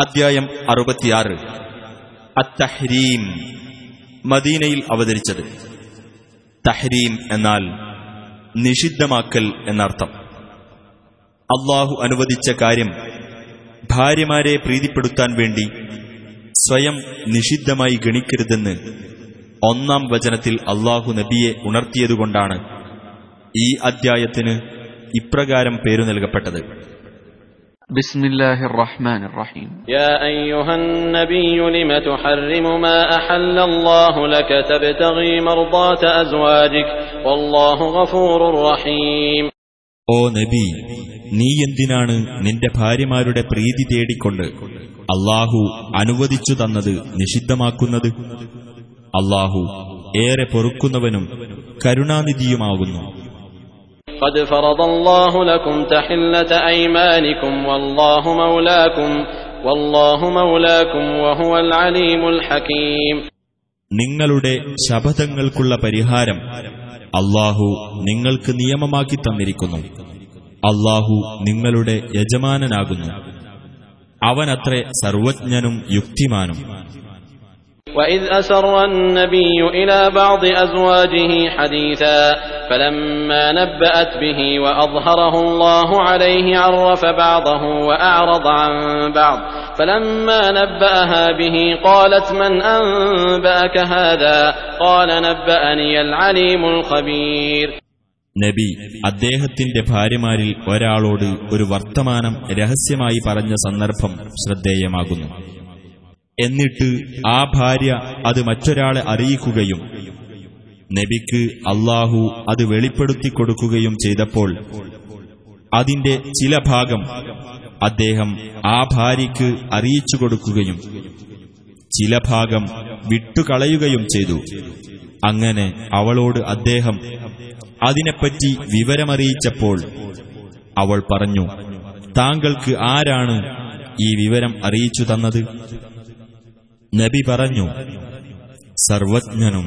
അദ്ധ്യായം അറുപത്തിയാറ്. അത്തഹ്രീം മദീനയിൽ അവതരിച്ചത്. തഹ്രീം എന്നാൽ നിഷിദ്ധമാക്കൽ എന്നർത്ഥം. അള്ളാഹു അനുവദിച്ച കാര്യം ഭാര്യമാരെ പ്രീതിപ്പെടുത്താൻ വേണ്ടി സ്വയം നിഷിദ്ധമായി ഗണിക്കരുതെന്ന് ഒന്നാം വചനത്തിൽ അള്ളാഹു നബിയെ ഉണർത്തിയതുകൊണ്ടാണ് ഈ അദ്ധ്യായത്തിന് ഇപ്രകാരം പേരു നൽകപ്പെട്ടത്. بسم الله الرحمن الرحيم يا أيها النبي لم تحرم ما أحل الله لك تبتغي مرضات أزواجك والله غفور رحيم ഓ നബി നീ എന്തിനാണ് നിന്റെ ഭാര്യമാരുടെ പ്രീതി തേടിക്കൊണ്ട് അള്ളാഹു അനുവദിച്ചു തന്നത് നിഷിദ്ധമാക്കുന്നത് അള്ളാഹു ഏറെ പൊറുക്കുന്നവനും കരുണാനിധിയുമാകുന്നു قد فرض الله لكم تحلة أيمانكم والله مولاكم والله مولاكم وهو العليم الحكيم നിങ്ങളുടെ ശപഥങ്ങൾക്കുള്ള പരിഹാരം അള്ളാഹു നിങ്ങൾക്ക് നിയമമാക്കി തന്നിരിക്കുന്നു അള്ളാഹു നിങ്ങളുടെ യജമാനനാകുന്നു അവനത്രേ സർവജ്ഞനും യുക്തിമാനും وإذ أسر النبي إلى بعض أزواجه حديثا فلما نبأت به وأظهره الله عليه عرف بعضه وأعرض عن بعض فلما نبأها به قالت من أنبأك هذا قال نبأني العليم الخبير നബി അദ്ദേഹത്തിന്റെ ഭാര്യമാരിൽ ഒരാളോട് ഒരു വർത്തമാനം രഹസ്യമായി പറഞ്ഞ സന്ദർഭം ശ്രദ്ധേയമാകുന്നു എന്നിട്ട് ആ ഭാര്യ അത് മറ്റൊരാളെ അറിയിക്കുകയും നബിക്ക് അള്ളാഹു അത് വെളിപ്പെടുത്തി കൊടുക്കുകയും ചെയ്തപ്പോൾ അതിന്റെ ചില ഭാഗം അദ്ദേഹം ആ ഭാര്യയ്ക്ക് അറിയിച്ചു കൊടുക്കുകയും ചില ഭാഗം വിട്ടുകളയുകയും ചെയ്തു. അങ്ങനെ അവളോട് അദ്ദേഹം അതിനെപ്പറ്റി വിവരമറിയിച്ചപ്പോൾ അവൾ പറഞ്ഞു താങ്കൾക്ക് ആരാണ് ഈ വിവരം അറിയിച്ചു തന്നത്? നബി പറഞ്ഞു സർവജ്ഞനും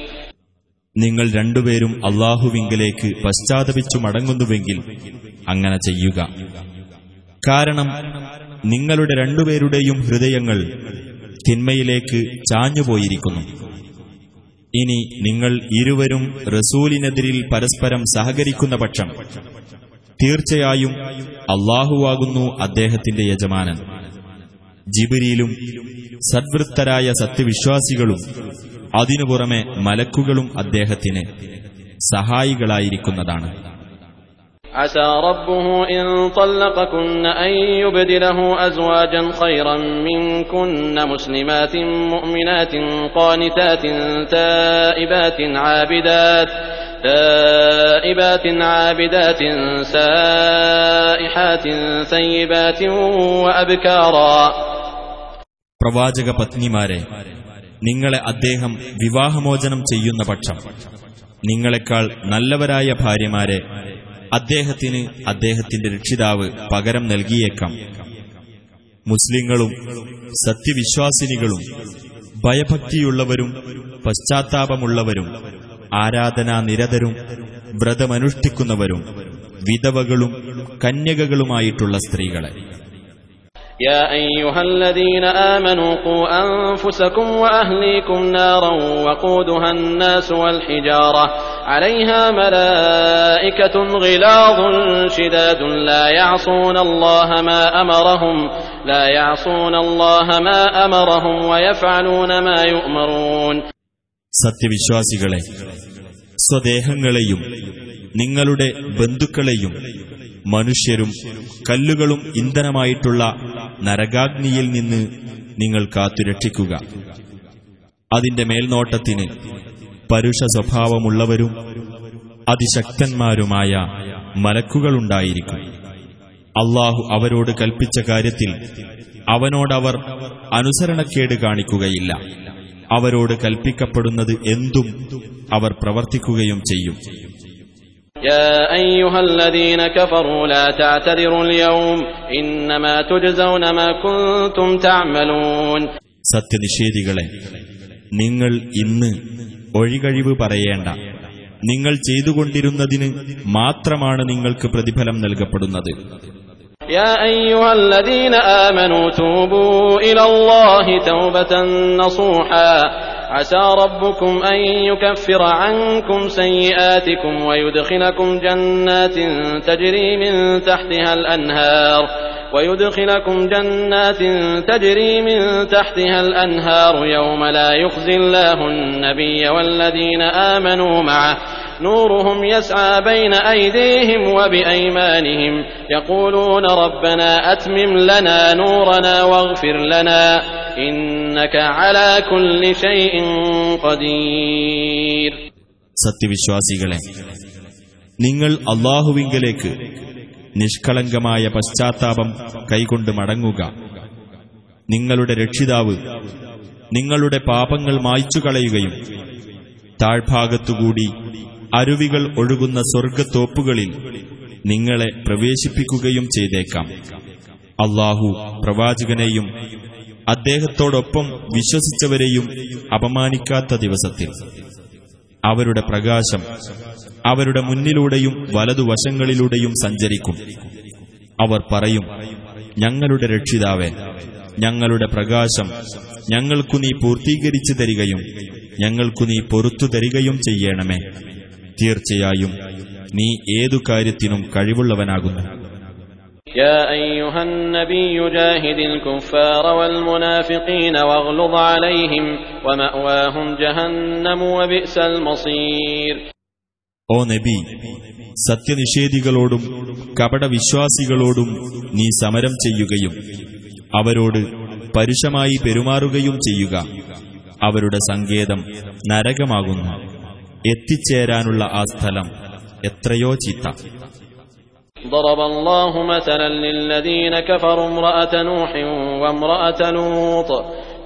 നിങ്ങൾ രണ്ടുപേരും അള്ളാഹുവിങ്കലേക്ക് പശ്ചാത്തപിച്ചു മടങ്ങുന്നുവെങ്കിൽ അങ്ങനെ ചെയ്യുക. കാരണം നിങ്ങളുടെ രണ്ടുപേരുടെയും ഹൃദയങ്ങൾ തിന്മയിലേക്ക് ചാഞ്ഞുപോയിരിക്കുന്നു. ഇനി നിങ്ങൾ ഇരുവരും റസൂലിനെതിരിൽ പരസ്പരം സഹകരിക്കുന്ന പക്ഷം തീർച്ചയായും അള്ളാഹുവാകുന്നു അദ്ദേഹത്തിന്റെ യജമാനൻ. ജിബിരിയിലും സദ്വൃത്തരായ സത്യവിശ്വാസികളും അതിനു പുറമെ മലക്കുകളും അദ്ദേഹത്തിന് സഹായികളായിരിക്കുന്നതാണ്. عسى ربه إن طلقكن أن يبدله أزواجا خيرا منكن مسلمات مؤمنات قانتات تائبات عابدات تائبات عابدات سائحات ثيبات وأبكارا പ്രവാചക പത്നിമാരെ നിങ്ങളെ അദ്ദേഹം വിവാഹമോചനം ചെയ്യുന്ന പക്ഷം നിങ്ങളെക്കാൾ നല്ലവരായ ഭാര്യമാരെ അദ്ദേഹത്തിന് അദ്ദേഹത്തിന്റെ രക്ഷിതാവ് പകരം നൽകിയേക്കാം. മുസ്ലിങ്ങളും സത്യവിശ്വാസിനികളും ഭയഭക്തിയുള്ളവരും പശ്ചാത്താപമുള്ളവരും ആരാധനാനിരതരും വ്രതമനുഷ്ഠിക്കുന്നവരും വിധവകളും കന്യകകളുമായിട്ടുള്ള സ്ത്രീകളെ. يا أيها الذين آمنوا قوا أنفسكم وأهليكم نارا وقودها الناس والحجارة عليها ملائكة غلاظ شداد لا يعصون الله ما أمرهم لا يعصون الله ما أمرهم ويفعلون ما يؤمرون സത്യവിശ്വാസികളെ സ്വദേഹങ്ങളെയും നിങ്ങളുടെ ബന്ധുക്കളെയും മനുഷ്യരും കല്ലുകളും ഇന്ധനമായിട്ടുള്ള നരകാഗ്നിയിൽ നിന്ന് നിങ്ങൾ കാത്തുരക്ഷിക്കുക അതിന്റെ മേൽനോട്ടത്തിന് പരുഷ സ്വഭാവമുള്ളവരും അതിശക്തന്മാരുമായ മലക്കുകളുണ്ടായിരിക്കും. അള്ളാഹു അവരോട് കൽപ്പിച്ച കാര്യത്തിൽ അവനോടവർ അനുസരണക്കേട് കാണിക്കുകയില്ല. അവരോട് കൽപ്പിക്കപ്പെടുന്നത് എന്തും അവർ പ്രവർത്തിക്കുകയും ചെയ്യും. يا أيها الذين كفروا لا تعتذروا اليوم إنما تجزون ما كنتم تعملون സത്യനിഷേധികളെ നിങ്ങൾ ഇന്ന് ഒഴികഴിവ് പറയേണ്ട നിങ്ങൾ ചെയ്തുകൊണ്ടിരുന്നതിന് മാത്രമാണ് നിങ്ങൾക്ക് പ്രതിഫലം നൽകപ്പെടുന്നത് يا أيها الذين آمنوا توبوا إلى الله توبة نصوحا عسى ربكم أن يكفر عنكم سيئاتكم ويدخلكم جنات تجري من تحتها الأنهار ويدخلكم جنات تجري من تحتها الأنهار يوم لا يخزي الله النبي والذين آمنوا معه. نورهم يسعى بين أيديهم وبأيمانهم. يقولون ربنا أتمم لنا نورنا واغفر لنا. സത്യവിശ്വാസികളെ നിങ്ങൾ അള്ളാഹുവിങ്കലേക്ക് നിഷ്കളങ്കമായ പശ്ചാത്താപം കൈകൊണ്ട് മടങ്ങുക. നിങ്ങളുടെ രക്ഷിതാവ് നിങ്ങളുടെ പാപങ്ങൾ മായ്ച്ചു കളയുകയും താഴ്ഭാഗത്തുകൂടി അരുവികൾ ഒഴുകുന്ന സ്വർഗത്തോപ്പുകളിൽ നിങ്ങളെ പ്രവേശിപ്പിക്കുകയും ചെയ്തേക്കാം. അള്ളാഹു പ്രവാചകനെയും അദ്ദേഹത്തോടൊപ്പം വിശ്വസിച്ചവരെയും അപമാനിക്കാത്ത ദിവസത്തിൽ. അവരുടെ പ്രകാശം അവരുടെ മുന്നിലൂടെയും വലതുവശങ്ങളിലൂടെയും സഞ്ചരിക്കും. അവർ പറയും ഞങ്ങളുടെ രക്ഷിതാവെ ഞങ്ങളുടെ പ്രകാശം ഞങ്ങൾക്കു നീ പൂർത്തീകരിച്ചു തരികയും ഞങ്ങൾക്കു നീ പൊറത്തു തരികയും ചെയ്യണമേ. തീർച്ചയായും നീ ഏതു കാര്യത്തിനും കഴിവുള്ളവനാകുന്നു. يا أيها النبي جاهد الكفار والمنافقين واغلظ عليهم ومأواهم جهنم وبئس المصير ഓ നബി സത്യനിഷേധികളോടും കപടവിശ്വാസികളോടും നീ സമരം ചെയ്യുകയും അവരോട് പരുഷമായി പെരുമാറുകയും ചെയ്യുക അവരുടെ സങ്കേതം നരകമാകുന്നു എത്തിച്ചേരാനുള്ള ആ സ്ഥലം എത്രയോ ചീത്ത ضرب الله مثلا للذين كفروا امرأة نوح وامرأة لوط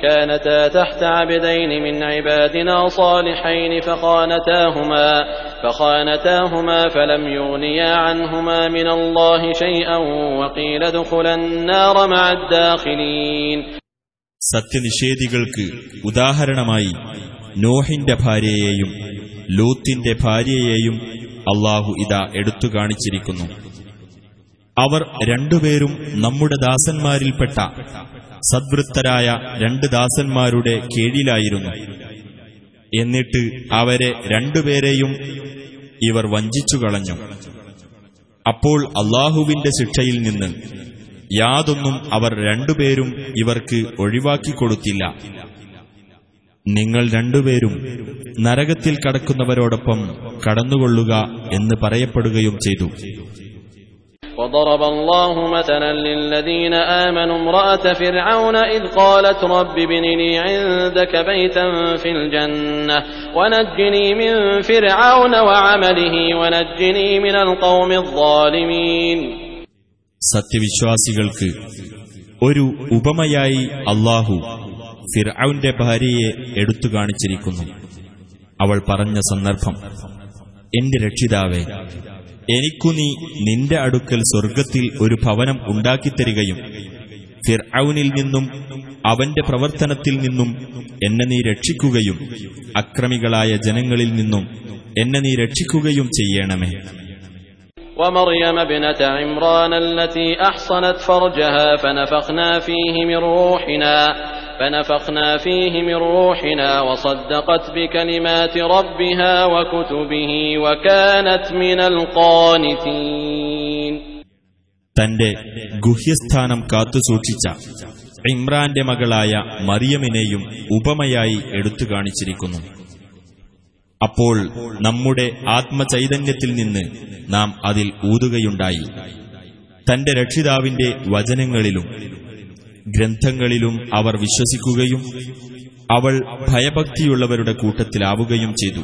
كانتا تحت عبدين من عبادنا صالحين فخانتاهما فخانتاهما فلم يغنيا عنهما من الله شيئا وقيل ادخلا النار مع الداخلين സത്യനിഷേധികൾക്ക് ഉദാഹരണമായി നോഹിന്റെ ഭാര്യയെയും ലൂത്തിന്റെ ഭാര്യയെയും അള്ളാഹു ഇതാ എടുത്തു കാണിച്ചിരിക്കുന്നു അവർ രണ്ടുപേരും നമ്മുടെ ദാസന്മാരിൽപ്പെട്ട സദ്വൃത്തരായ രണ്ട് ദാസന്മാരുടെ കീഴിലായിരുന്നു. എന്നിട്ട് അവരെ രണ്ടുപേരെയും ഇവർ വഞ്ചിച്ചു കളഞ്ഞു. അപ്പോൾ അള്ളാഹുവിന്റെ ശിക്ഷയിൽ നിന്ന് യാതൊന്നും അവർ രണ്ടുപേരും ഇവർക്ക് ഒഴിവാക്കി ഒഴിവാക്കിക്കൊടുത്തില്ല നിങ്ങൾ രണ്ടുപേരും നരകത്തിൽ കടക്കുന്നവരോടൊപ്പം കടന്നുകൊള്ളുക എന്ന് പറയപ്പെടുകയും ചെയ്തു. وضرب الله مثلا للذين آمنوا امرأة فرعون إذ قالت رب ابن لي عندك بيتا في الجنة ونجني من فرعون وعمله ونجني من القوم الظالمين സത്യവിശ്വാസികൾക്ക് ഒരു ഉപമയായി അള്ളാഹു ഫിർഔന്റെ ഭാര്യയെ എടുത്തു കാണിച്ചിരിക്കുന്നു അവൾ പറഞ്ഞ സന്ദർഭം എന്റെ രക്ഷിതാവേ എനിക്കു നീ നിന്റെ അടുക്കൽ സ്വർഗത്തിൽ ഒരു ഭവനം ഉണ്ടാക്കിത്തരികയും ഫിർഔനിൽ നിന്നും അവന്റെ പ്രവർത്തനത്തിൽ നിന്നും എന്നെ നീ രക്ഷിക്കുകയും അക്രമികളായ ജനങ്ങളിൽ നിന്നും എന്നെ നീ രക്ഷിക്കുകയും ചെയ്യണമേ ومريم ابنة عمران التي أحصنت فرجها فنفخنا فيه من روحنا فنفخنا فيه من روحنا وصدقت بكلمات ربها وكتبه وكانت من القانتين തന്റെ ഗുഹ്യസ്ഥാനം കാത്തുസൂക്ഷിച്ച ഇമ്രാന്റെ മകളായ മറിയമിനെയും ഉപമയായി എടുത്തു കാണിച്ചിരിക്കുന്നു അപ്പോൾ നമ്മുടെ ആത്മചൈതന്യത്തിൽ നിന്ന് നാം അതിൽ ഊതുകയുണ്ടായി തന്റെ രക്ഷിതാവിന്റെ വചനങ്ങളിലും ഗ്രന്ഥങ്ങളിലും അവർ വിശ്വസിക്കുകയും അവൾ ഭയഭക്തിയുള്ളവരുടെ കൂട്ടത്തിലാവുകയും ചെയ്തു.